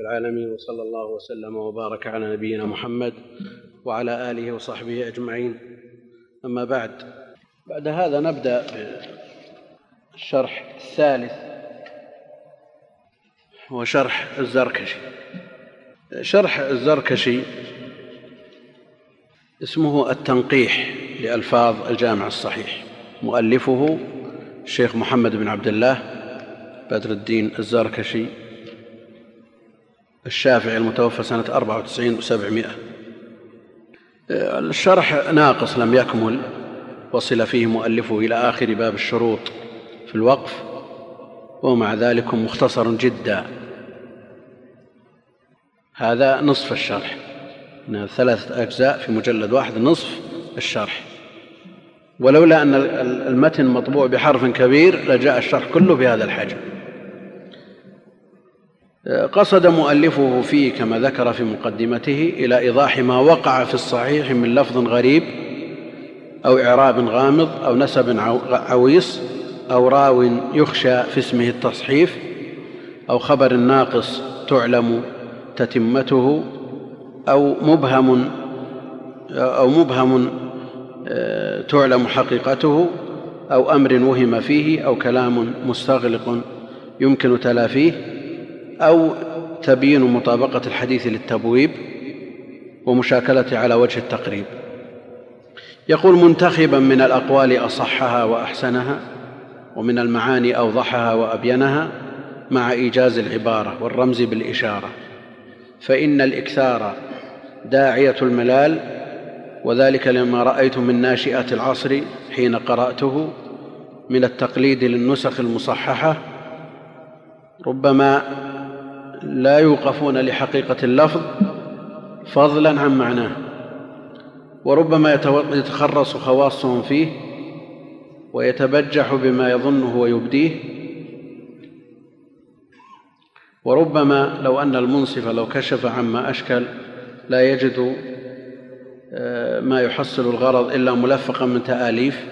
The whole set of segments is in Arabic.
العالمين وصلى الله وسلم وبارك على نبينا محمد وعلى آله وصحبه أجمعين. أما بعد بعد هذا نبدأ بالشرح الثالث هو شرح الزركشي. شرح الزركشي اسمه التنقيح لألفاظ الجامع الصحيح. مؤلفه الشيخ محمد بن عبد الله بدر الدين الزركشي. الشافعي المتوفى سنة أربعة وتسعين وسبعمائة. الشرح ناقص لم يكمل وصل فيه مؤلفه إلى آخر باب الشروط في الوقف ومع ذلك مختصر جدا. هذا نصف الشرح. ثلاثة أجزاء في مجلد واحد نصف الشرح. ولولا أن المتن مطبوع بحرف كبير لجاء الشرح كله بهذا الحجم. قصد مؤلفه فيه كما ذكر في مقدمته إلى إيضاح ما وقع في الصحيح من لفظ غريب أو إعراب غامض أو نسب عويص أو راو يخشى في اسمه التصحيف أو خبر ناقص تعلم تتمته أو مبهم أو مبهم آه، تعلم حقيقته أو أمر وهم فيه أو كلام مستغلق يمكن تلافيه أو تبيين مطابقة الحديث للتبويب ومشاكلته على وجه التقريب. يقول منتخبا من الأقوال أصحها وأحسنها ومن المعاني أوضحها وأبينها مع إيجاز العبارة والرمز بالإشارة. فإن الإكثار داعية الملال وذلك لما رأيت من ناشئة العصر حين قرأته من التقليد للنسخ المصححة ربما لا يوقفون لحقيقة اللفظ فضلا عن معناه وربما يتخرص خواصهم فيه ويتبجح بما يظنه ويبديه. وربما لو أن المنصف لو كشف عما أشكل لا يجد آه، ما يحصل الغرض إلا ملفقا من تآليف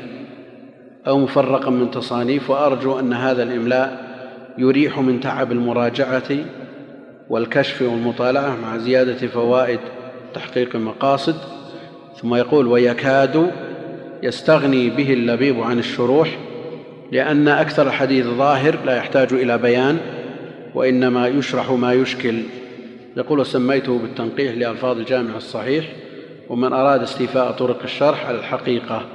أو مفرقا من تصانيف. وأرجو أن هذا الإملاء يريح من تعب المراجعة والكشف والمطالعة مع زيادة فوائد تحقيق المقاصد ثم يقول ويكاد يستغني به اللبيب عن الشروح لأن أكثر الحديث ظاهر لا يحتاج إلى بيان وإنما يشرح ما يشكل. يقول سميته بالتنقيح لألفاظ الجامع الصحيح ومن أراد استيفاء طرق الشرح على الحقيقة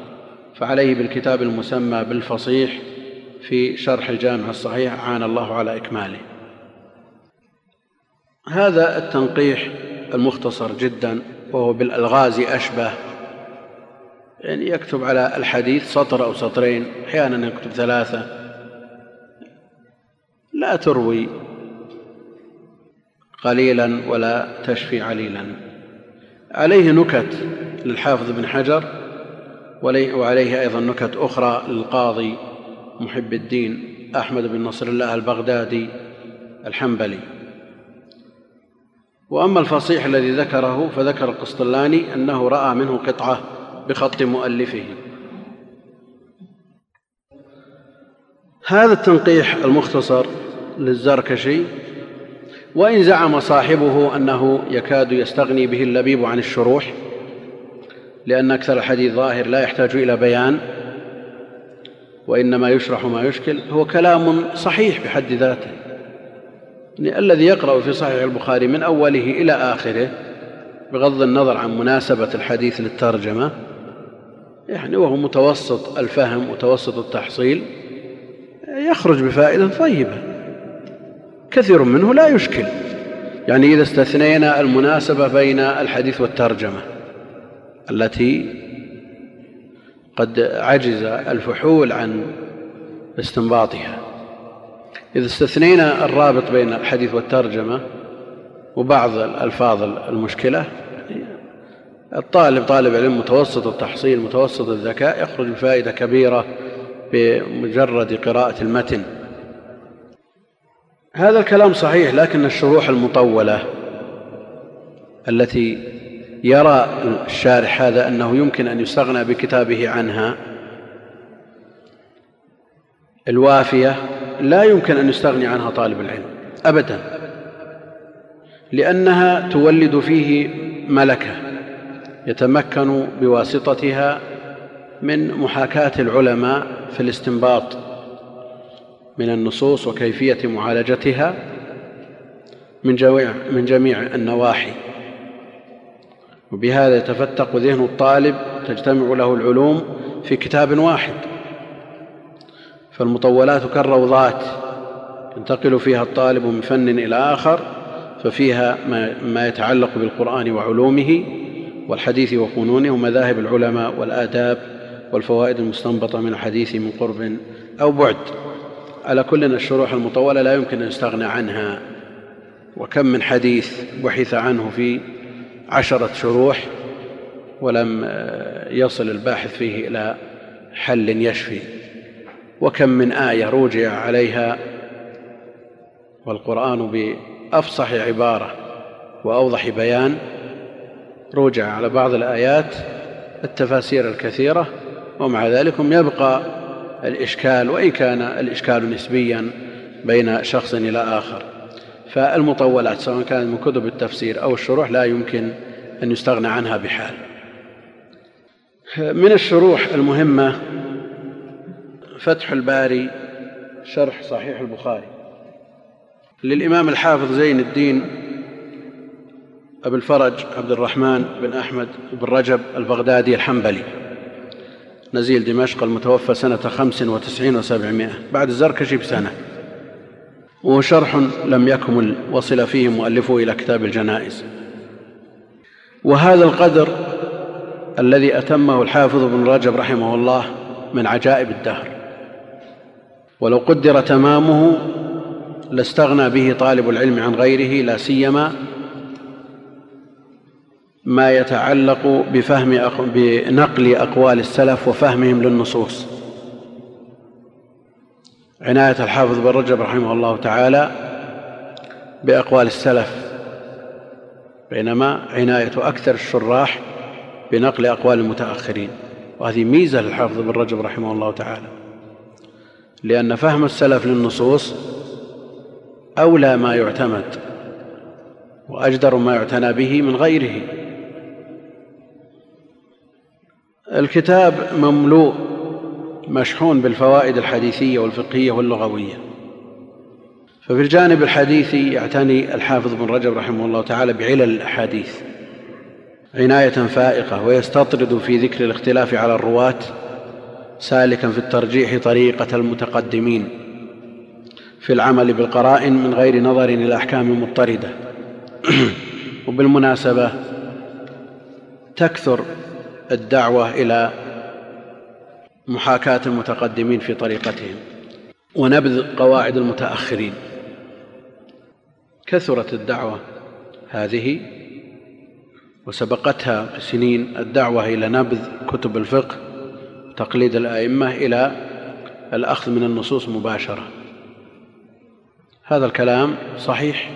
فعليه بالكتاب المسمى بالفصيح في شرح الجامع الصحيح عان الله على إكماله. هذا التنقيح المختصر جدا وهو بالألغاز أشبه. يعني يكتب على الحديث سطر أو سطرين أحيانا يكتب ثلاثة. لا تروي قليلا ولا تشفي عليلا. عليه نكت للحافظ بن حجر وعليه أيضا نكت أخرى للقاضي محب الدين أحمد بن نصر الله البغدادي الحنبلي. وأما الفصيح الذي ذكره فذكر القسطلاني أنه رأى منه قطعة بخط مؤلفه. هذا التنقيح المختصر للزركشي وإن زعم صاحبه أنه يكاد يستغني به اللبيب عن الشروح لأن أكثر الحديث ظاهر لا يحتاج إلى بيان وإنما يشرح ما يشكل هو كلام صحيح بحد ذاته. الذي يقرأ في صحيح البخاري من أوله إلى آخره بغض النظر عن مناسبة الحديث للترجمة يعني وهو متوسط الفهم متوسط التحصيل يخرج بفائدة طيبة. كثير منه لا يشكل. يعني إذا استثنينا المناسبة بين الحديث والترجمة التي قد عجز الفحول عن استنباطها. إذا استثنينا الرابط بين الحديث والترجمة وبعض الألفاظ المشكلة الطالب طالب علم متوسط التحصيل متوسط الذكاء يخرج بفائدة كبيرة بمجرد قراءة المتن. هذا الكلام صحيح لكن الشروح المطولة التي يرى الشارح هذا أنه يمكن أن يستغنى بكتابه عنها الوافية لا يمكن أن يستغني عنها طالب العلم أبدا. لأنها تولد فيه ملكة يتمكن بواسطتها من محاكاة العلماء في الاستنباط من النصوص وكيفية معالجتها من جميع من جميع النواحي. وبهذا يتفتق ذهن الطالب تجتمع له العلوم في كتاب واحد. فالمطولات كالروضات ينتقل فيها الطالب من فن إلى آخر ففيها ما يتعلق بالقرآن وعلومه والحديث وفنونه ومذاهب العلماء والآداب والفوائد المستنبطة من الحديث من قرب أو بعد. على كل الشروح المطولة لا يمكن أن يستغنى عنها. وكم من حديث بحث عنه في عشرة شروح ولم يصل الباحث فيه إلى حل يشفي. وكم من آية روجع عليها والقرآن بأفصح عبارة وأوضح بيان روجع على بعض الآيات التفاسير الكثيرة ومع ذلك يبقى الإشكال وإن كان الإشكال نسبيا بين شخص إلى آخر. فالمطولات سواء كانت من كتب التفسير أو الشروح لا يمكن أن يستغنى عنها بحال. من الشروح المهمة فتح الباري شرح صحيح البخاري. للإمام الحافظ زين الدين ابي الفرج عبد الرحمن بن أحمد بن رجب البغدادي الحنبلي. نزيل دمشق المتوفى سنة خمس وتسعين وسبعمائة بعد الزركشي بسنة. وهو شرح لم يكمل وصل فيه مؤلفه إلى كتاب الجنائز. وهذا القدر الذي أتمه الحافظ بن رجب رحمه الله من عجائب الدهر. ولو قدر تمامه لاستغنى به طالب العلم عن غيره لا سيما ما يتعلق بفهم بنقل أقوال السلف وفهمهم للنصوص. عناية الحافظ بن رجب رحمه الله تعالى بأقوال السلف بينما عناية أكثر الشراح بنقل أقوال المتأخرين وهذه ميزة للحافظ بن رجب رحمه الله تعالى. لأن فهم السلف للنصوص أولى ما يعتمد وأجدر ما يعتنى به من غيره. الكتاب مملوء مشحون بالفوائد الحديثية والفقهية واللغوية. ففي الجانب الحديثي يعتني الحافظ بن رجب رحمه الله تعالى بعلل الأحاديث عناية فائقة ويستطرد في ذكر الاختلاف على الرواة سالكا في الترجيح طريقة المتقدمين في العمل بالقرائن من غير نظر إلى احكام مضطرده وبالمناسبة تكثر الدعوة إلى محاكاة المتقدمين في طريقتهم ونبذ قواعد المتأخرين. كثرت الدعوة هذه وسبقتها بسنين الدعوة إلى نبذ كتب الفقه تقليد الأئمة إلى الأخذ من النصوص مباشرة. هذا الكلام صحيح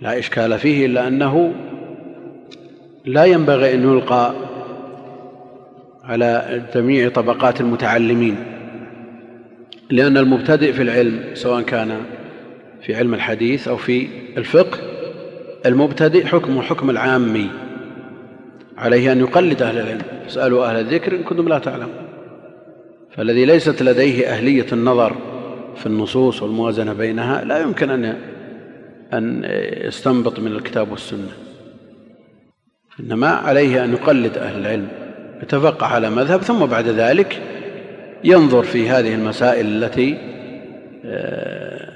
لا إشكال فيه إلا أنه لا ينبغي أن يلقى على جميع طبقات المتعلمين لأن المبتدئ في العلم سواء كان في علم الحديث أو في الفقه المبتدئ حكمه حكم العامي. عليه أن يقلد أهل العلم. اسألوا أهل الذكر إن كنتم لا تعلمون. فالذي ليست لديه أهلية النظر في النصوص والموازنة بينها لا يمكن أن أن يستنبط من الكتاب والسنة. إنما عليه أن يقلد أهل العلم يتفقه على مذهب ثم بعد ذلك ينظر في هذه المسائل التي آه،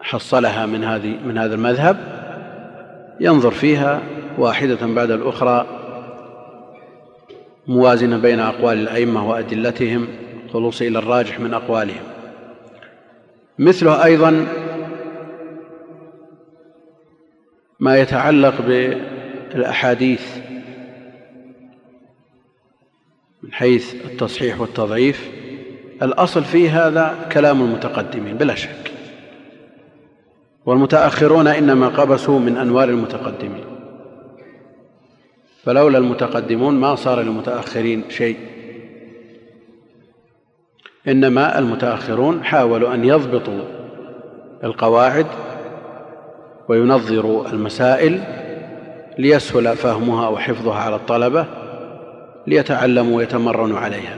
حصلها من هذه من هذا المذهب ينظر فيها واحدة بعد الأخرى موازنة بين أقوال الأئمة وأدلتهم خلوص إلى الراجح من أقوالهم. مثله أيضا ما يتعلق بالأحاديث من حيث التصحيح والتضعيف. الأصل في هذا كلام المتقدمين بلا شك. والمتأخرون إنما قبسوا من أنوار المتقدمين. فلولا المتقدمون ما صار للمتأخرين شيء. إنما المتأخرون حاولوا أن يضبطوا القواعد وينظر المسائل ليسهل فهمها وحفظها على الطلبة ليتعلموا ويتمرنوا عليها.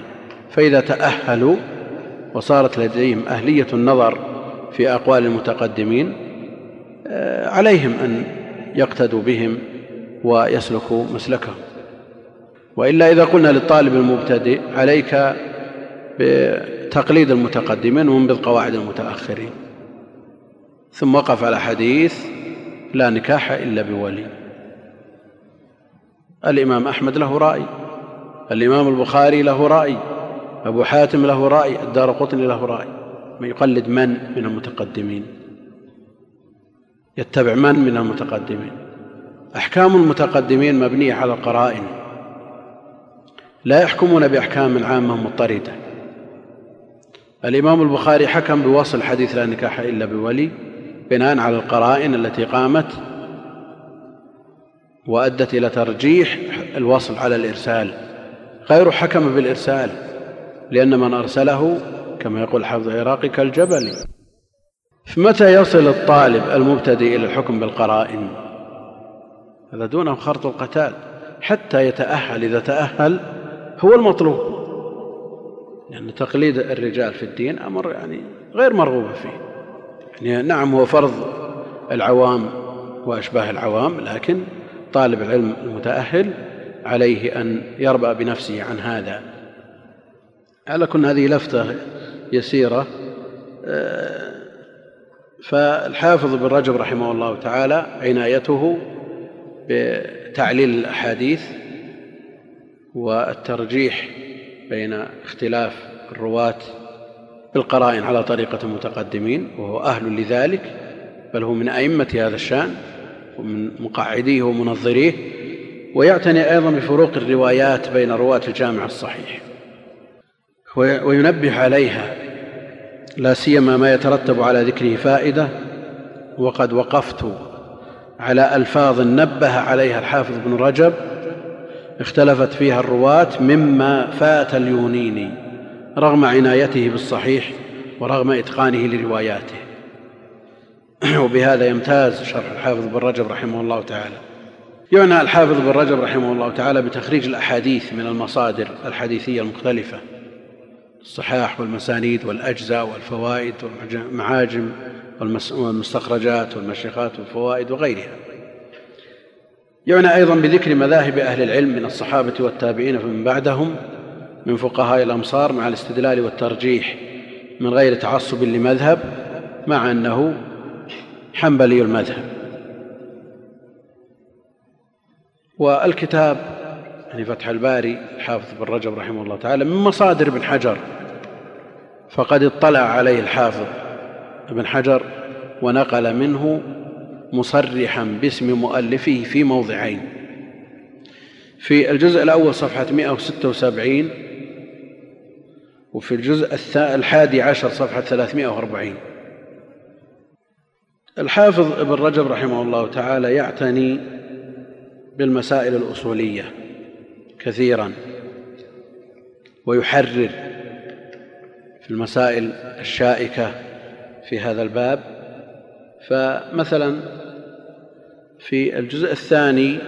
فإذا تأهلوا وصارت لديهم أهلية النظر في أقوال المتقدمين آه، عليهم أن يقتدوا بهم ويسلكوا مسلكهم وإلا إذا قلنا للطالب المبتدئ عليك بتقليد المتقدمين ومن بالقواعد المتأخرين. ثم وقف على حديث لا نكاح إلا بولي. الإمام أحمد له رأي الإمام البخاري له رأي أبو حاتم له رأي الدار قطني له رأي. من يقلد من؟ من المتقدمين. يتبع من؟ من المتقدمين. أحكام المتقدمين مبنية على القرائن لا يحكمون بأحكام عامة مضطردة. الإمام البخاري حكم بوصل حديث لا نكاح إلا بولي بناء على القرائن التي قامت وأدت إلى ترجيح الوصل على الإرسال. غير حكم بالإرسال لأن من أرسله كما يقول حافظ العراقي كالجبل. فمتى يصل الطالب المبتدئ إلى الحكم بالقرائن؟ هذا دونه خرط القتال حتى يتأهل إذا تأهل هو المطلوب. لأن يعني تقليد الرجال في الدين أمر يعني غير مرغوب فيه. يعني نعم هو فرض العوام وأشباه العوام لكن طالب العلم المتأهل عليه أن يربأ بنفسه عن هذا. على كل هذه لفتة يسيرة آه، فالحافظ بن رجب رحمه الله تعالى عنايته بتعليل الأحاديث والترجيح بين اختلاف الرواة بالقرائن على طريقة المتقدمين وهو أهل لذلك بل هو من أئمة هذا الشأن ومن مقعديه ومنظريه ويعتني أيضا بفروق الروايات بين رواة الجامع الصحيح. وينبه عليها لا سيما ما يترتب على ذكره فائدة وقد وقفت على ألفاظ نبه عليها الحافظ بن رجب اختلفت فيها الرواة مما فات اليونيني رغم عنايته بالصحيح ورغم إتقانه لرواياته. وبهذا يمتاز شرح الحافظ بن رجب رحمه الله تعالى. يعنى الحافظ بن رجب رحمه الله تعالى بتخريج الأحاديث من المصادر الحديثية المختلفة. الصحاح والمسانيد والأجزاء والفوائد والمعاجم والمستخرجات والمشيخات والفوائد وغيرها. يعنى أيضا بذكر مذاهب أهل العلم من الصحابة والتابعين فمن بعدهم من فقهاء الأمصار مع الاستدلال والترجيح من غير تعصب لمذهب مع أنه حنبلي المذهب. والكتاب يعني فتح الباري الحافظ بن رجب رحمه الله تعالى من مصادر ابن حجر. فقد اطلع عليه الحافظ ابن حجر ونقل منه مصرحا باسم مؤلفه في موضعين. في الجزء الأول صفحة 176 وفي الجزء الحادي عشر صفحة 340 الحافظ ابن رجب رحمه الله تعالى يعتني بالمسائل الأصولية. كثيرا ويحرر في المسائل الشائكة في هذا الباب. فمثلا في الجزء الثاني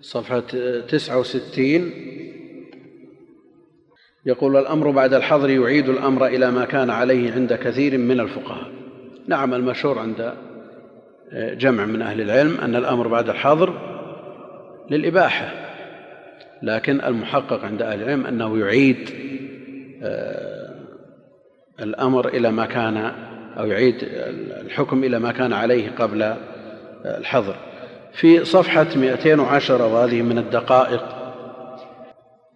صفحة تسعة وستين يقول الأمر بعد الحظر يعيد الأمر إلى ما كان عليه عند كثير من الفقهاء. نعم المشهور عند جمع من أهل العلم أن الأمر بعد الحظر للإباحة. لكن المحقق عند أهل العلم أنه يعيد آه، الأمر إلى ما كان أو يعيد الحكم إلى ما كان عليه قبل الحظر. في صفحة 210 وهذه من الدقائق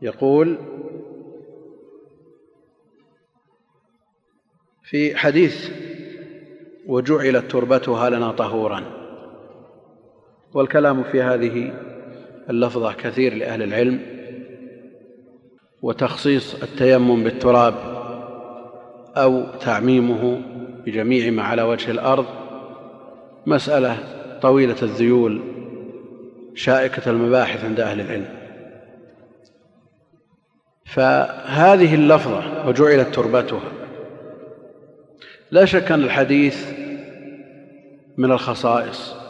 يقول في حديث وجعلت تربتها لنا طهورا. والكلام في هذه اللفظة كثير لأهل العلم وتخصيص التيمم بالتراب أو تعميمه بجميع ما على وجه الأرض مسألة طويلة الذيول شائكة المباحث عند أهل العلم. فهذه اللفظة وجعلت تربتها. لا شك أن الحديث من الخصائص.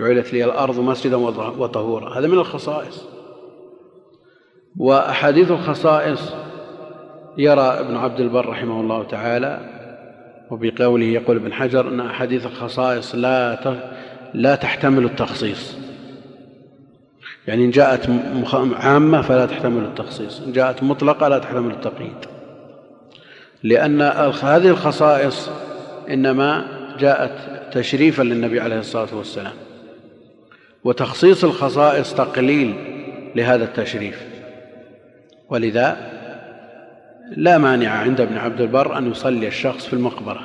جعلت لي الأرض مسجدا وطهورا. هذا من الخصائص. وأحاديث الخصائص يرى ابن عبد البر رحمه الله تعالى وبقوله يقول ابن حجر أن أحاديث الخصائص لا لا تحتمل التخصيص. يعني إن جاءت عامة فلا تحتمل التخصيص. إن جاءت مطلقة لا تحتمل التقييد. لأن هذه الخصائص إنما جاءت تشريفا للنبي عليه الصلاة والسلام. وتخصيص الخصائص تقليل لهذا التشريف. ولذا لا مانع عند ابن عبد البر أن يصلي الشخص في المقبرة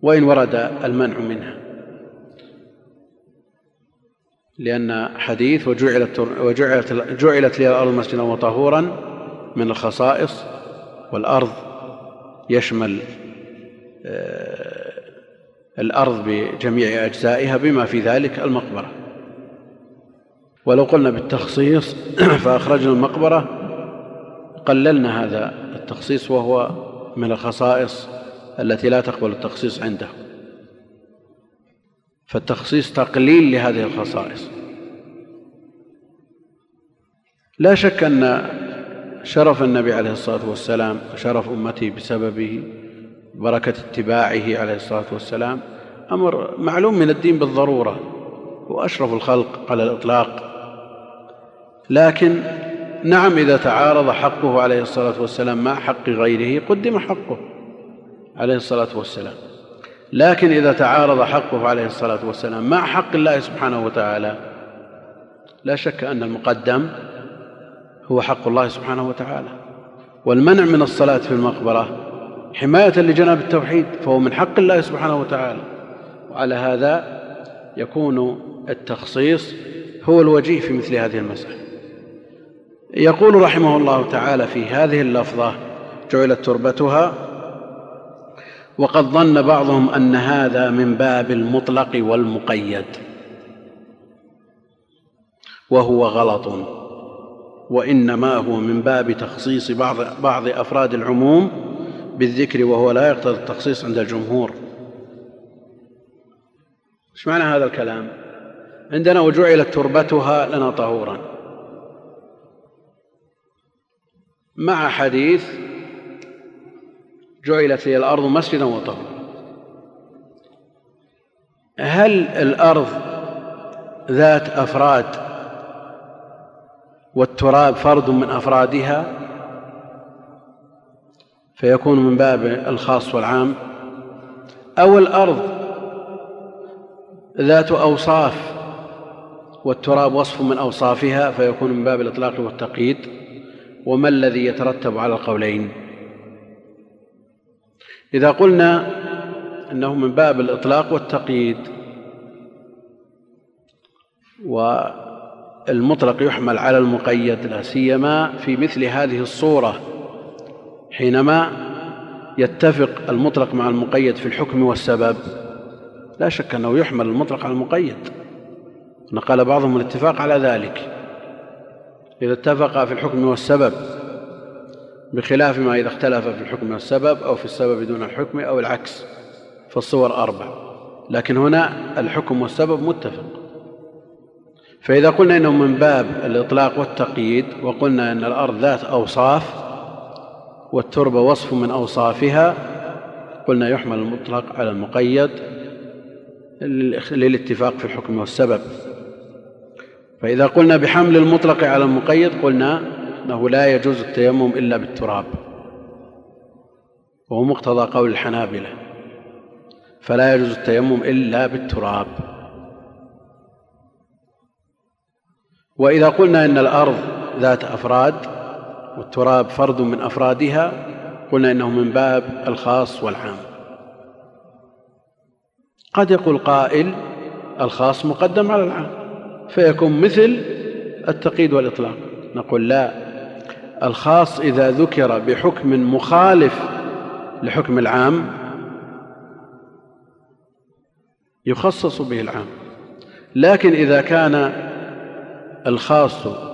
وإن ورد المنع منها. لأن حديث وجعلت, وجعلت جعلت لي الأرض مسجدا وطهورا من الخصائص والأرض يشمل آه، الأرض بجميع أجزائها بما في ذلك المقبرة. ولو قلنا بالتخصيص فأخرجنا المقبرة قللنا هذا التخصيص وهو من الخصائص التي لا تقبل التخصيص عنده. فالتخصيص تقليل لهذه الخصائص. لا شك أن شرف النبي عليه الصلاة والسلام وشرف أمته بسببه بركة اتباعه عليه الصلاة والسلام. أمر معلوم من الدين بالضرورة وأشرف الخلق على الإطلاق. لكن نعم إذا تعارض حقه عليه الصلاة والسلام مع حق غيره قدم حقه عليه الصلاة والسلام. لكن إذا تعارض حقه عليه الصلاة والسلام مع حق الله سبحانه وتعالى لا شك أن المقدم هو حق الله سبحانه وتعالى. والمنع من الصلاة في المقبرة حماية لجناب التوحيد فهو من حق الله سبحانه وتعالى. وعلى هذا يكون التخصيص هو الوجيه في مثل هذه المسألة. يقول رحمه الله تعالى في هذه اللفظة جعلت تربتها وقد ظن بعضهم أن هذا من باب المطلق والمقيد وهو غلط وإنما هو من باب تخصيص بعض, بعض أفراد العموم بالذكر وهو لا يقتضي التخصيص عند الجمهور. إيش معنى هذا الكلام؟ عندنا وجعلت تربتها لنا طهورا. مع حديث جعلت لي الأرض مسجدا وطهورا. هل الأرض ذات أفراد والتراب فرد من أفرادها؟ فيكون من باب الخاص والعام. أو الأرض ذات أوصاف والتراب وصف من أوصافها فيكون من باب الإطلاق والتقييد. وما الذي يترتب على القولين؟ إذا قلنا أنه من باب الإطلاق والتقييد والمطلق يحمل على المقيد لا سيما في مثل هذه الصورة. حينما يتفق المطلق مع المقيد في الحكم والسبب لا شك أنه يحمل المطلق على المقيد. نقل بعضهم الاتفاق على ذلك. إذا اتفقا في الحكم والسبب بخلاف ما إذا اختلف في الحكم والسبب أو في السبب دون الحكم أو العكس فالصور أربع. لكن هنا الحكم والسبب متفق. فإذا قلنا إنه من باب الإطلاق والتقييد وقلنا أن الأرض ذات أوصاف والتربة وصف من أوصافها قلنا يحمل المطلق على المقيد للاتفاق في الحكم والسبب. فإذا قلنا بحمل المطلق على المقيد قلنا أنه لا يجوز التيمم إلا بالتراب. وهو مقتضى قول الحنابلة. فلا يجوز التيمم إلا بالتراب. وإذا قلنا إن الأرض ذات أفراد والتراب فرد من أفرادها قلنا إنه من باب الخاص والعام. قد يقول قائل الخاص مقدم على العام فيكون مثل التقييد والإطلاق. نقول لا الخاص إذا ذكر بحكم مخالف لحكم العام يخصص به العام. لكن إذا كان الخاص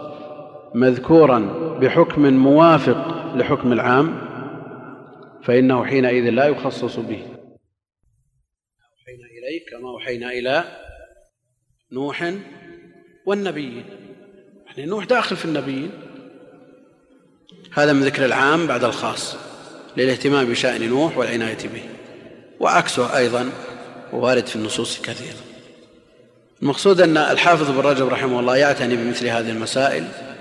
مذكورا بحكم موافق لحكم العام فإنه حينئذ لا يخصص به. أوحينا إليك كما أوحينا إلى نوح والنبيين. يعني نوح داخل في النبيين. هذا من ذكر العام بعد الخاص للاهتمام بشأن نوح والعناية به. وعكسه أيضا وارد في النصوص كثيرا المقصود أن الحافظ بن رجب رحمه الله يعتني بمثل هذه المسائل.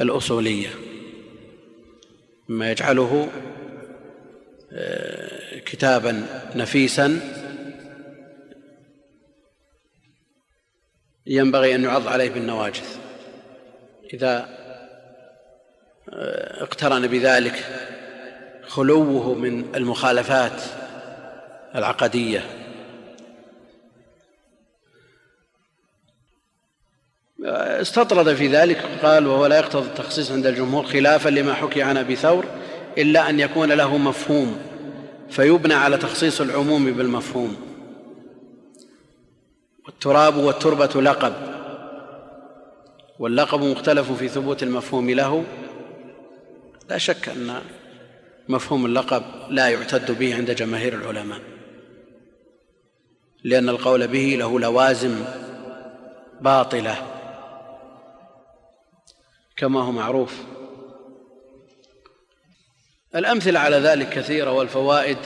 الأصولية مما يجعله آه، كتابا نفيسا. ينبغي أن يعض عليه بالنواجذ. إذا آه، اقترن بذلك خلوه من المخالفات العقدية استطرد في ذلك قال وهو لا يقتضي التخصيص عند الجمهور خلافا لما حكي عن ابي ثور إلا أن يكون له مفهوم فيبنى على تخصيص العموم بالمفهوم. والتراب والتربة لقب واللقب مختلف في ثبوت المفهوم له. لا شك أن مفهوم اللقب لا يعتد به عند جماهير العلماء لأن القول به له لوازم باطلة. كما هو معروف. الأمثلة على ذلك كثيرة والفوائد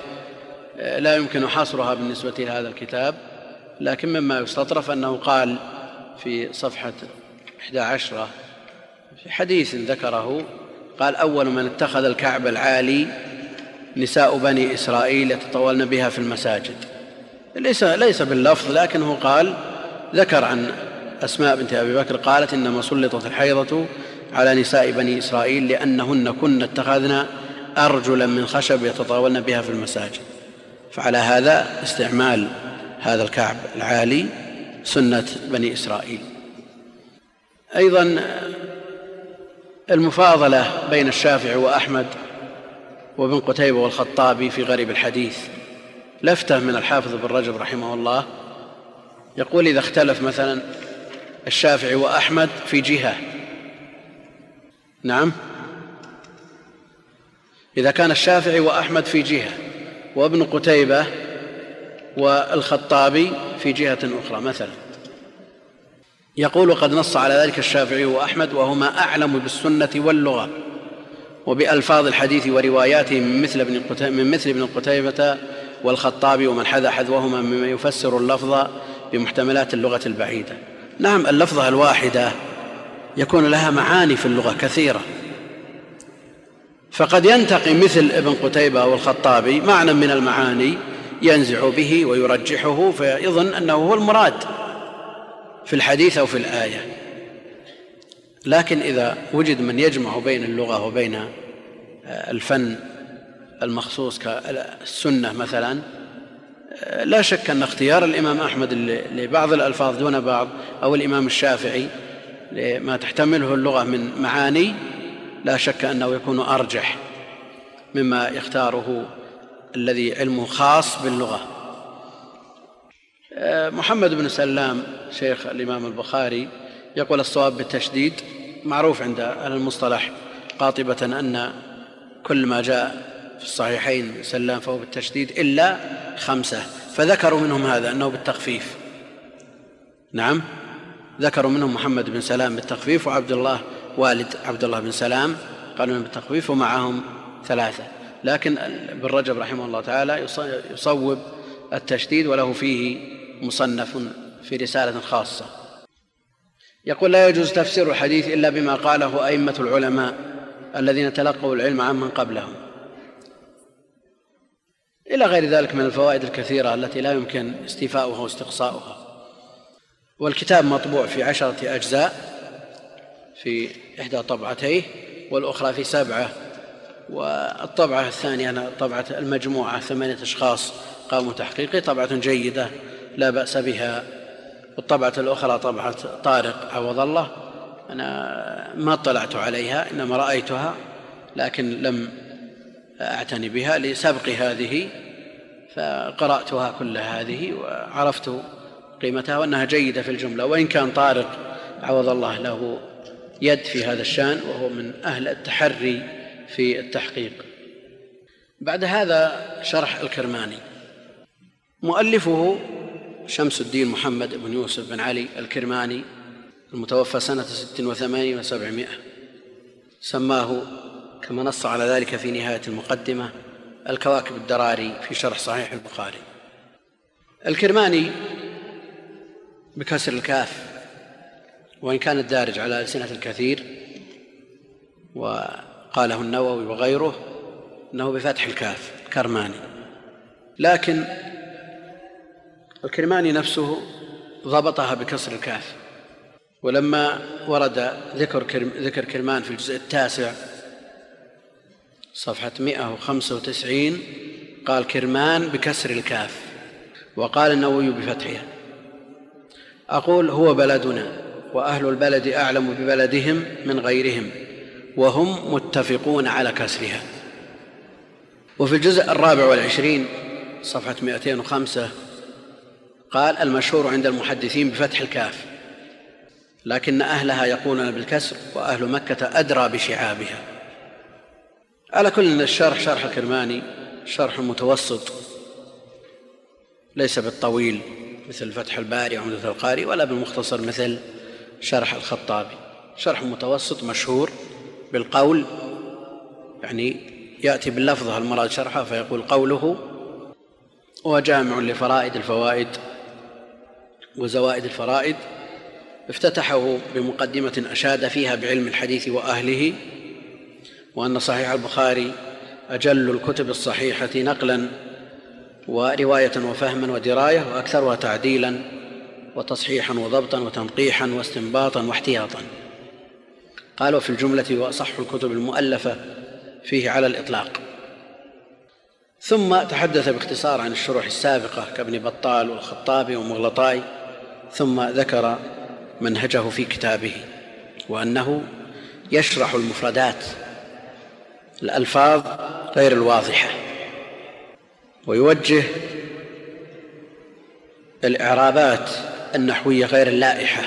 آه، لا يمكن حصرها بالنسبة لهذا الكتاب لكن مما يستطرف أنه قال في صفحة إحدى عشرة في حديث ذكره قال أول من اتخذ الكعب العالي نساء بني إسرائيل يتطولن بها في المساجد. ليس ليس باللفظ لكنه قال ذكر عن أسماء بنت أبي بكر قالت إنما سلطت الحيضة على نساء بني إسرائيل لأنهن كن اتخذن أرجلا من خشب يتطاولن بها في المساجد. فعلى هذا استعمال هذا الكعب العالي سنة بني إسرائيل. أيضا المفاضلة بين الشافعي وأحمد وابن قتيبة والخطابي في غريب الحديث. لفتة من الحافظ بن رجب رحمه الله يقول إذا اختلف مثلا الشافعي وأحمد في جهة نعم. إذا كان الشافعي وأحمد في جهة وابن قتيبة والخطابي في جهة أخرى مثلا. يقول وقد نص على ذلك الشافعي وأحمد وهما أعلم بالسنة واللغة وبألفاظ الحديث ورواياته من مثل ابن من مثل ابن قتيبة والخطابي ومن حذا حذوهما مما يفسر اللفظ بمحتملات اللغة البعيدة. نعم اللفظة الواحدة يكون لها معاني في اللغة كثيرة. فقد ينتقي مثل ابن قتيبة والخطابي معنى من المعاني ينزع به ويرجحه فيظن أنه هو المراد في الحديث أو في الآية. لكن إذا وجد من يجمع بين اللغة وبين الفن المخصوص كالسنة مثلا لا شك أن اختيار الإمام أحمد لبعض الألفاظ دون بعض أو الإمام الشافعي لما تحتمله اللغة من معاني لا شك أنه يكون أرجح مما يختاره الذي علمه خاص باللغة. آه، محمد بن سلام شيخ الإمام البخاري يقول الصواب بالتشديد معروف عند أهل المصطلح قاطبة أن كل ما جاء في الصحيحين سلام فهو بالتشديد إلا خمسة فذكروا منهم هذا أنه بالتخفيف. نعم؟ ذكروا منهم محمد بن سلام بالتخفيف وعبد الله والد عبد الله بن سلام قالوا بالتخفيف ومعهم ثلاثة. لكن ابن رجب رحمه الله تعالى يصوب التشديد وله فيه مصنف في رسالة خاصة. يقول لا يجوز تفسير الحديث إلا بما قاله أئمة العلماء الذين تلقوا العلم عمن قبلهم. إلى غير ذلك من الفوائد الكثيرة التي لا يمكن استيفاؤها واستقصاؤها. والكتاب مطبوع في عشرة أجزاء في إحدى طبعتيه والأخرى في سبعة والطبعة الثانية طبعة المجموعة ثمانية أشخاص قاموا تحقيقه طبعة جيدة لا بأس بها. والطبعة الأخرى طبعة طارق عوض الله أنا ما اطلعت عليها إنما رأيتها لكن لم أعتني بها لسبق هذه فقرأتها كل هذه وعرفت قيمتها وأنها جيدة في الجملة وإن كان طارق عوض الله له يد في هذا الشأن وهو من أهل التحري في التحقيق. بعد هذا شرح الكرماني. مؤلفه شمس الدين محمد بن يوسف بن علي الكرماني المتوفى سنة ست وثمانين وسبعمائة. سماه كما نص على ذلك في نهاية المقدمة الكواكب الدراري في شرح صحيح البخاري. الكرماني بكسر الكاف وإن كان الدارج على ألسنة الكثير وقاله النووي وغيره أنه بفتح الكاف كرماني. لكن الكرماني نفسه ضبطها بكسر الكاف. ولما ورد ذكر ذكر كرمان في الجزء التاسع صفحة 195 قال كرمان بكسر الكاف وقال النووي بفتحها. أقول هو بلدنا وأهل البلد أعلم ببلدهم من غيرهم وهم متفقون على كسرها. وفي الجزء الرابع والعشرين صفحة 205 قال المشهور عند المحدثين بفتح الكاف لكن أهلها يقولون بالكسر وأهل مكة أدرى بشعابها. على كل الشرح شرح الكرماني شرح متوسط ليس بالطويل. مثل فتح الباري وعمدة القاري ولا بالمختصر مثل شرح الخطابي. شرح متوسط مشهور بالقول يعني يأتي باللفظة المراد شرحه فيقول قوله هو جامع لفرائد الفوائد وزوائد الفرائد افتتحه بمقدمة أشاد فيها بعلم الحديث وأهله وأن صحيح البخاري أجل الكتب الصحيحة نقلا ورواية وفهما ودراية وأكثرها تعديلا وتصحيحا وضبطا وتنقيحا واستنباطا واحتياطا. قالوا في الجملة وأصح الكتب المؤلفة فيه على الإطلاق. ثم تحدث باختصار عن الشروح السابقة كابن بطال والخطابي ومغلطاي ثم ذكر منهجه في كتابه وأنه يشرح المفردات الألفاظ غير الواضحة. ويوجه الإعرابات النحوية غير اللائحة.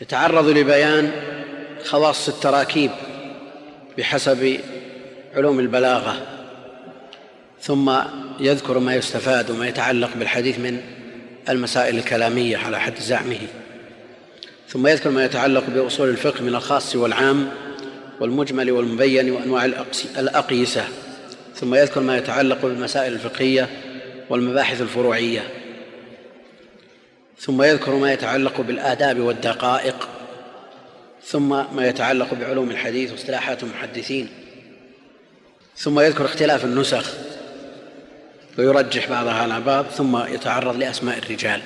يتعرض لبيان خواص التراكيب بحسب علوم البلاغة ثم يذكر ما يستفاد وما يتعلق بالحديث من المسائل الكلامية على حد زعمه ثم يذكر ما يتعلق بأصول الفقه من الخاص والعام والمجمل والمبين وأنواع الأقيسة. ثم يذكر ما يتعلق بالمسائل الفقهية والمباحث الفروعية. ثم يذكر ما يتعلق بالآداب والدقائق. ثم ما يتعلق بعلوم الحديث واصطلاحات المحدثين. ثم يذكر اختلاف النسخ ويرجح بعضها على بعض ثم يتعرض لأسماء الرجال.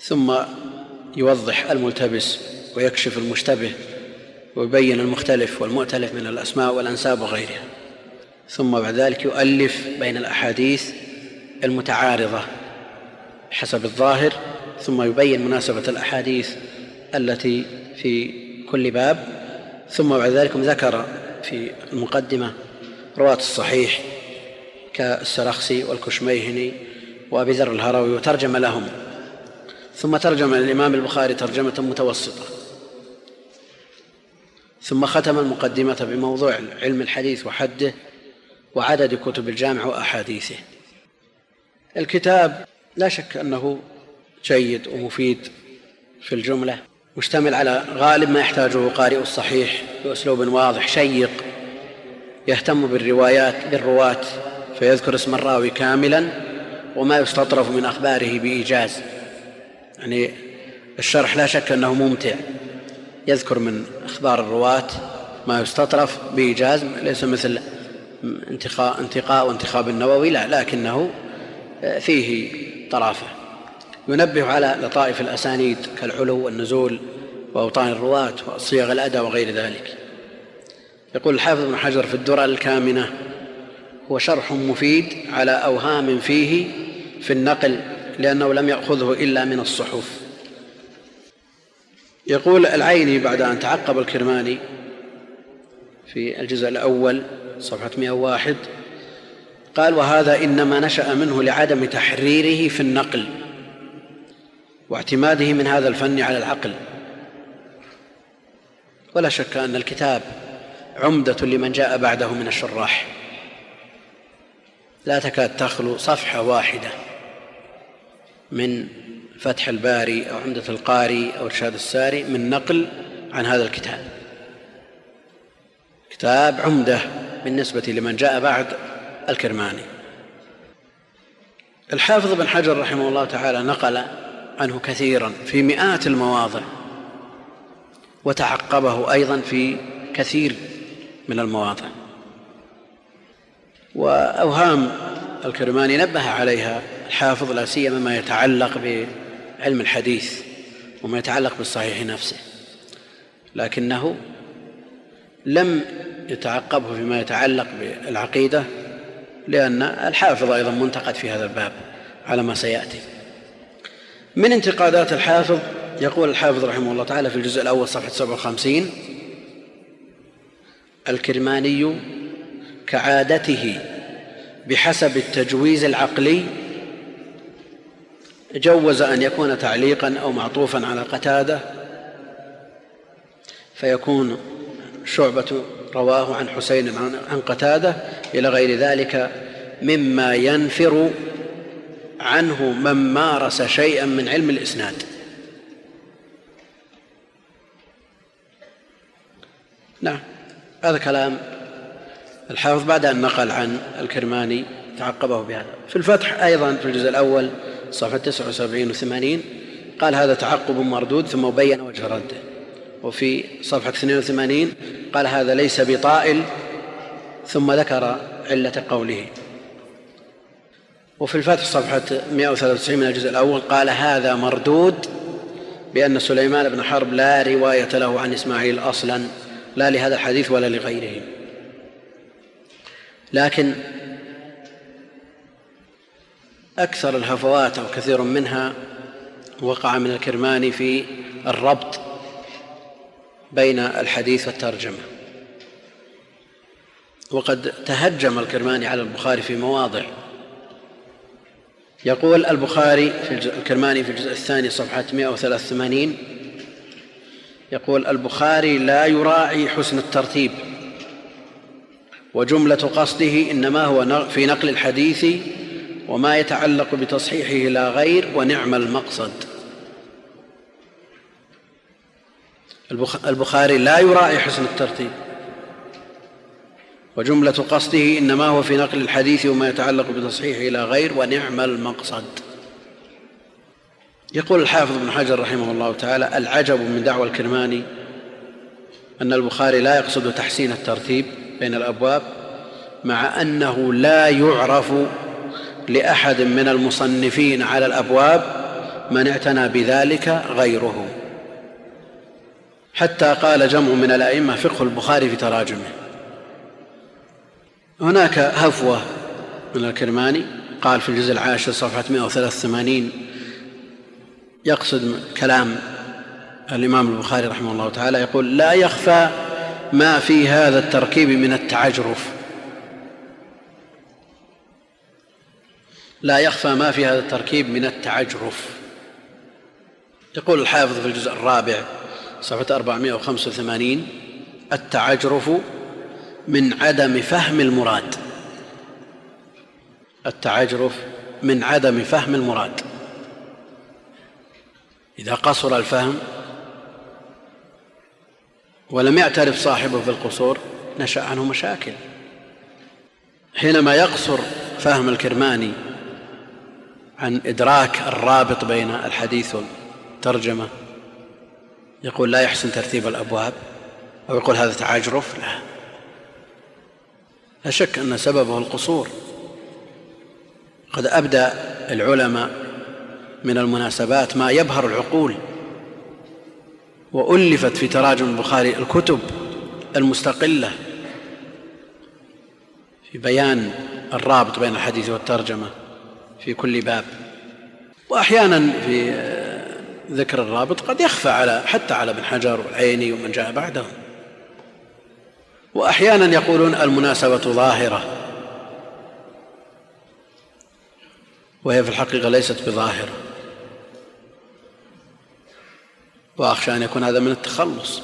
ثم يوضح الملتبس ويكشف المشتبه ويبين المختلف والمؤتلف من الأسماء والأنساب وغيرها. ثم بعد ذلك يؤلف بين الأحاديث المتعارضة حسب الظاهر ثم يبين مناسبة الأحاديث التي في كل باب ثم بعد ذلك ذكر في المقدمة رواة الصحيح كالسرخسي والكشميهني وأبي ذر الهروي وترجم لهم. ثم ترجم الإمام البخاري ترجمة متوسطة. ثم ختم المقدمة بموضوع علم الحديث وحده وعدد كتب الجامع وأحاديثه. الكتاب لا شك أنه جيد ومفيد في الجملة مشتمل على غالب ما يحتاجه قارئ الصحيح بأسلوب واضح شيق يهتم بالروايات بالرواه فيذكر اسم الراوي كاملا وما يستطرف من أخباره بإيجاز. يعني الشرح لا شك أنه ممتع يذكر من أخبار الرواة ما يستطرف بإيجاز ليس مثل انتقاء انتقاء وانتخاب النووي لا لكنه فيه طرافة. ينبه على لطائف الأسانيد كالعلو والنزول وأوطان الرواة وصيغ الاداء وغير ذلك. يقول الحافظ بن حجر في الدرر الكامنة هو شرح مفيد على أوهام فيه في النقل لأنه لم يأخذه إلا من الصحف. يقول العيني بعد أن تعقب الكرماني في الجزء الأول صفحة 101 قال وهذا إنما نشأ منه لعدم تحريره في النقل واعتماده من هذا الفن على العقل. ولا شك أن الكتاب عمدة لمن جاء بعده من الشراح. لا تكاد تخلو صفحة واحدة من فتح الباري أو عمدة القاري أو إرشاد الساري من نقل عن هذا الكتاب. كتاب عمدة بالنسبة لمن جاء بعد الكرماني. الحافظ بن حجر رحمه الله تعالى نقل عنه كثيرا في مئات المواضع وتعقبه أيضا في كثير من المواضع. وأوهام الكرماني نبه عليها الحافظ لا سيما ما يتعلق بعلم الحديث وما يتعلق بالصحيح نفسه لكنه لم يتعقبه فيما يتعلق بالعقيدة لأن الحافظ أيضا منتقد في هذا الباب على ما سيأتي. من انتقادات الحافظ يقول الحافظ رحمه الله تعالى في الجزء الأول صفحة 57 الكرماني كعادته بحسب التجويز العقلي جوز أن يكون تعليقا أو معطوفا على قتادة فيكون شعبة رواه عن حسين عن قتادة إلى غير ذلك مما ينفر عنه من مارس شيئا من علم الإسناد. نعم هذا كلام الحافظ بعد أن نقل عن الكرماني تعقبه بهذا. في الفتح أيضا في الجزء الأول صفحة 79 و 80 قال هذا تعقب مردود ثم بين وجه رده. وفي صفحة 82 قال هذا ليس بطائل ثم ذكر علة قوله. وفي الفتح صفحة 193 من الجزء الأول قال هذا مردود بأن سليمان بن حرب لا رواية له عن إسماعيل أصلا لا لهذا الحديث ولا لغيره. لكن أكثر الهفوات أو كثير منها وقع من الكرماني في الربط بين الحديث والترجمة. وقد تهجم الكرماني على البخاري في مواضع. يقول البخاري في الكرماني في الجزء الثاني صفحة 183 يقول البخاري لا يراعي حسن الترتيب وجملة قصده إنما هو في نقل الحديث وما يتعلق بتصحيحه لا غير ونعم المقصد. البخاري لا يراعي حسن الترتيب. وجملة قصده إنما هو في نقل الحديث وما يتعلق بتصحيحه إلى غير ونعم المقصد. يقول الحافظ بن حجر رحمه الله تعالى العجب من دعوى الكرماني أن البخاري لا يقصد تحسين الترتيب بين الأبواب مع أنه لا يعرف لأحد من المصنفين على الأبواب من اعتنى بذلك غيره. حتى قال جمع من الأئمة فقه البخاري في تراجمه. هناك هفوة من الكرماني قال في الجزء العاشر صفحة 183 يقصد كلام الإمام البخاري رحمه الله تعالى يقول لا يخفى ما في هذا التركيب من التعجرف. لا يخفى ما في هذا التركيب من التعجرف. يقول الحافظ في الجزء الرابع صفحة 485 التعجرف من عدم فهم المراد. التعجرف من عدم فهم المراد. إذا قصر الفهم ولم يعترف صاحبه بالقصور نشأ عنه مشاكل. حينما يقصر فهم الكرماني عن إدراك الرابط بين الحديث والترجمة يقول لا يحسن ترتيب الأبواب أو يقول هذا تعجرف لا. لا شك أن سببه القصور. قد أبدى العلماء من المناسبات ما يبهر العقول وألفت في تراجم البخاري الكتب المستقلة في بيان الرابط بين الحديث والترجمة في كل باب. وأحيانا في ذكر الرابط قد يخفى على حتى على ابن حجر والعيني ومن جاء بعدهم وأحيانا يقولون المناسبة ظاهرة. وهي في الحقيقة ليست بظاهرة. وأخشى أن يكون هذا من التخلص.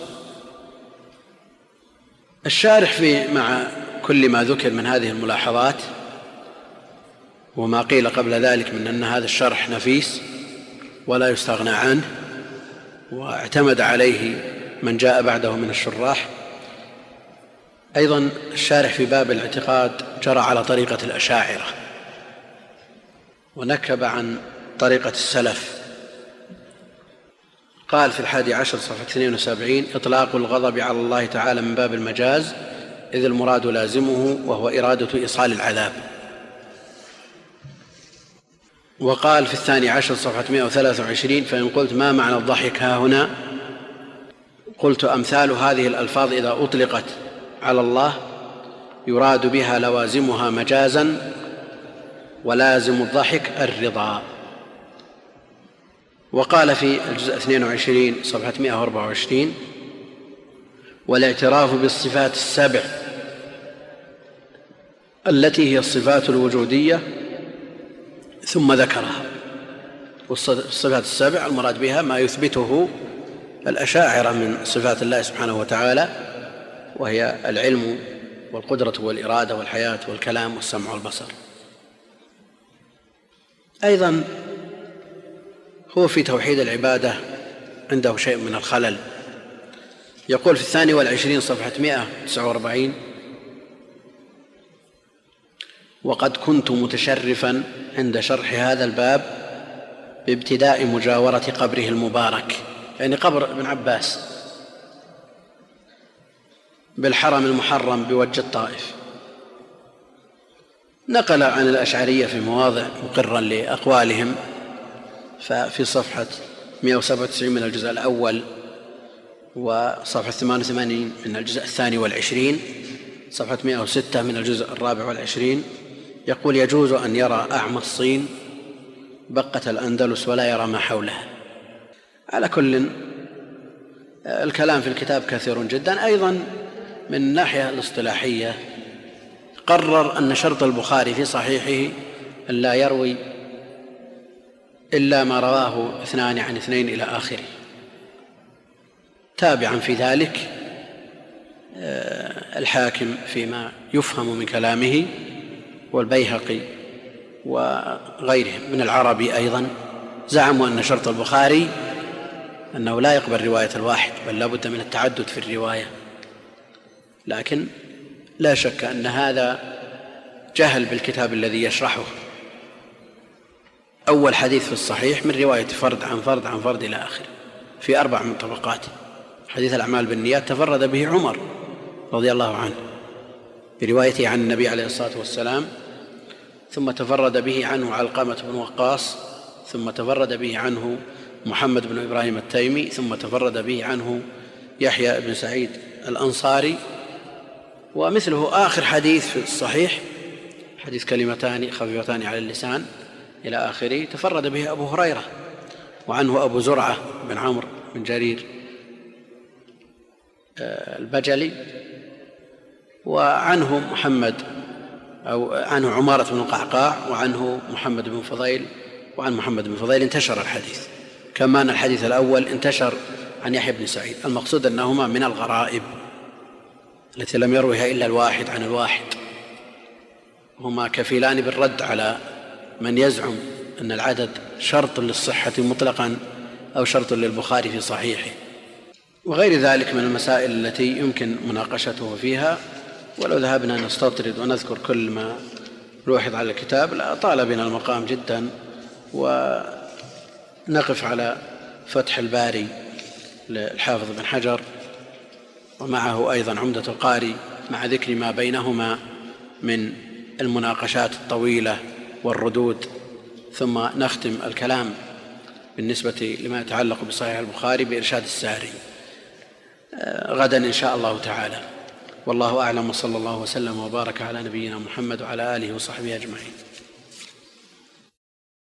الشارح في مع كل ما ذكر من هذه الملاحظات وما قيل قبل ذلك من أن هذا الشرح نفيس ولا يستغنى عنه واعتمد عليه من جاء بعده من الشراح. أيضا الشارح في باب الاعتقاد جرى على طريقة الأشاعرة ونكب عن طريقة السلف. قال في الحادي عشر صفحة 72 إطلاق الغضب على الله تعالى من باب المجاز إذ المراد لازمه وهو إرادة إيصال العذاب. وقال في الثاني عشر صفحة 123 فإن قلت ما معنى الضحك ها هنا؟ قلت أمثال هذه الألفاظ إذا أطلقت على الله يراد بها لوازمها مجازا ولازم الضحك الرضا. وقال في الجزء 22 صفحة 124 والاعتراف بالصفات السبع التي هي الصفات الوجودية ثم ذكرها. والصفات السبع المراد بها ما يثبته الأشاعرة من صفات الله سبحانه وتعالى وهي العلم والقدرة والإرادة والحياة والكلام والسمع والبصر. أيضا هو في توحيد العبادة عنده شيء من الخلل. يقول في الثاني والعشرين صفحة 149 وقد كنت متشرفا عند شرح هذا الباب بابتداء مجاورة قبره المبارك يعني قبر ابن عباس بالحرم المحرم بوجه الطائف. نقل عن الأشعرية في مواضع مقرا لأقوالهم ففي صفحة 197 من الجزء الأول وصفحة 88 من الجزء الثاني والعشرين صفحة 106 من الجزء الرابع والعشرين يقول يجوز أن يرى أعمى الصين بقة الأندلس ولا يرى ما حولها. على كل الكلام في الكتاب كثير جدا. أيضا من الناحية الاصطلاحية قرر أن شرط البخاري في صحيحه أن لا يروي إلا ما رواه اثنان عن اثنين إلى آخره. تابعا في ذلك آه، الحاكم فيما يفهم من كلامه والبيهقي وغيرهم. من العربي أيضا. زعموا أن شرط البخاري أنه لا يقبل رواية الواحد بل لا بد من التعدد في الرواية. لكن لا شك أن هذا جهل بالكتاب الذي يشرحه. أول حديث في الصحيح من رواية فرد عن فرد عن فرد إلى آخره في أربع من طبقاته حديث الأعمال بالنيات تفرد به عمر رضي الله عنه. بروايته عن النبي عليه الصلاة والسلام ثم تفرد به عنه علقمة بن وقاص ثم تفرد به عنه محمد بن إبراهيم التيمي ثم تفرد به عنه يحيى بن سعيد الأنصاري ومثله آخر حديث في الصحيح حديث كلمتان خفيفتان على اللسان إلى آخره تفرد به أبو هريرة وعنه أبو زرعة بن عمرو بن جرير آه، البجلي وعنه محمد أو عنه عمارة بن القعقاع وعنه محمد بن فضيل وعن محمد بن فضيل انتشر الحديث. كما أن الحديث الأول انتشر عن يحيى بن سعيد. المقصود أنهما من الغرائب التي لم يروها إلا الواحد عن الواحد. هما كفيلان بالرد على من يزعم أن العدد شرط للصحة مطلقا أو شرط للبخاري في صحيحه. وغير ذلك من المسائل التي يمكن مناقشته فيها ولو ذهبنا نستطرد ونذكر كل ما لوحظ على الكتاب لأطال بنا المقام جدا ونقف على فتح الباري للحافظ بن حجر ومعه أيضا عمدة القاري مع ذكر ما بينهما من المناقشات الطويلة والردود ثم نختم الكلام بالنسبة لما يتعلق بصحيح البخاري بإرشاد الساري. آه، غدا إن شاء الله تعالى. والله أعلم وصلى الله وسلم وبارك على نبينا محمد وعلى آله وصحبه أجمعين.